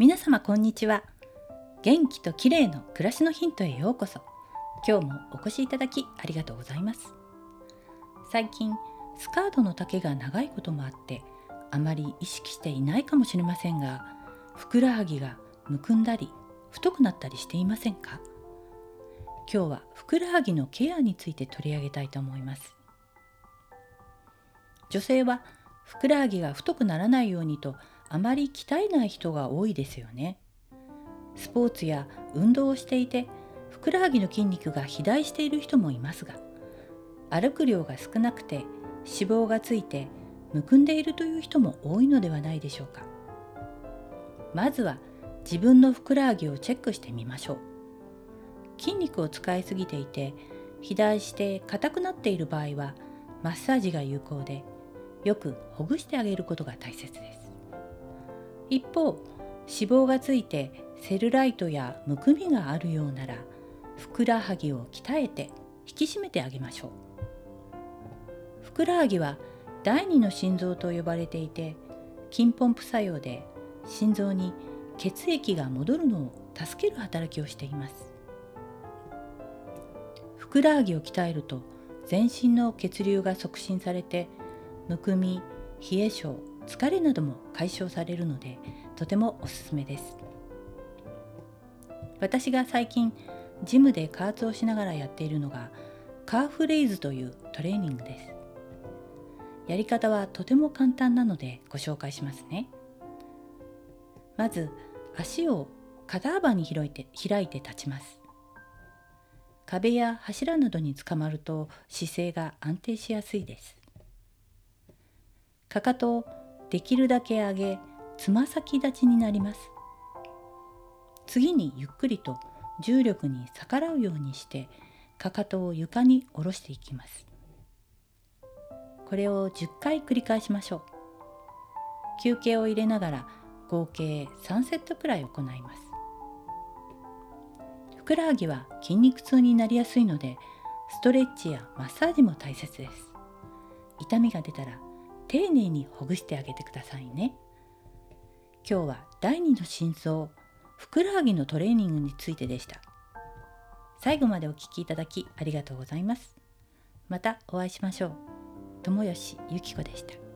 皆様こんにちは。元気と綺麗の暮らしのヒントへようこそ。今日もお越しいただきありがとうございます。最近スカートの丈が長いこともあってあまり意識していないかもしれませんがふくらはぎがむくんだり太くなったりしていませんか？今日はふくらはぎのケアについて取り上げたいと思います。女性はふくらはぎが太くならないようにとあまり鍛えない人が多いですよね。スポーツや運動をしていてふくらはぎの筋肉が肥大している人もいますが歩く量が少なくて脂肪がついてむくんでいるという人も多いのではないでしょうか。まずは自分のふくらはぎをチェックしてみましょう。筋肉を使いすぎていて肥大して硬くなっている場合はマッサージが有効でよくほぐしてあげることが大切です。一方脂肪がついてセルライトやむくみがあるようならふくらはぎを鍛えて引き締めてあげましょう。ふくらはぎは第二の心臓と呼ばれていて筋ポンプ作用で心臓に血液が戻るのを助ける働きをしています。ふくらはぎを鍛えると全身の血流が促進されてむくみ冷え性疲れなども解消されるのでとてもおすすめです。私が最近ジムで加圧をしながらやっているのがカーフレイズというトレーニングです。やり方はとても簡単なのでご紹介しますね。まず足を肩幅に開いて開いて立ちます。壁や柱などにつかまると姿勢が安定しやすいです。かかとをできるだけ上げつま先立ちになります。次にゆっくりと重力に逆らうようにしてかかとを床に下ろしていきます。これを10回繰り返しましょう。休憩を入れながら合計3セットくらい行います。ふくらはぎは筋肉痛になりやすいのでストレッチやマッサージも大切です。痛みが出たら丁寧にほぐしてあげてくださいね。今日は第二の真相ふくらはぎのトレーニングについてでした。最後までお聴きいただきありがとうございます。またお会いしましょう。友吉ゆき子でした。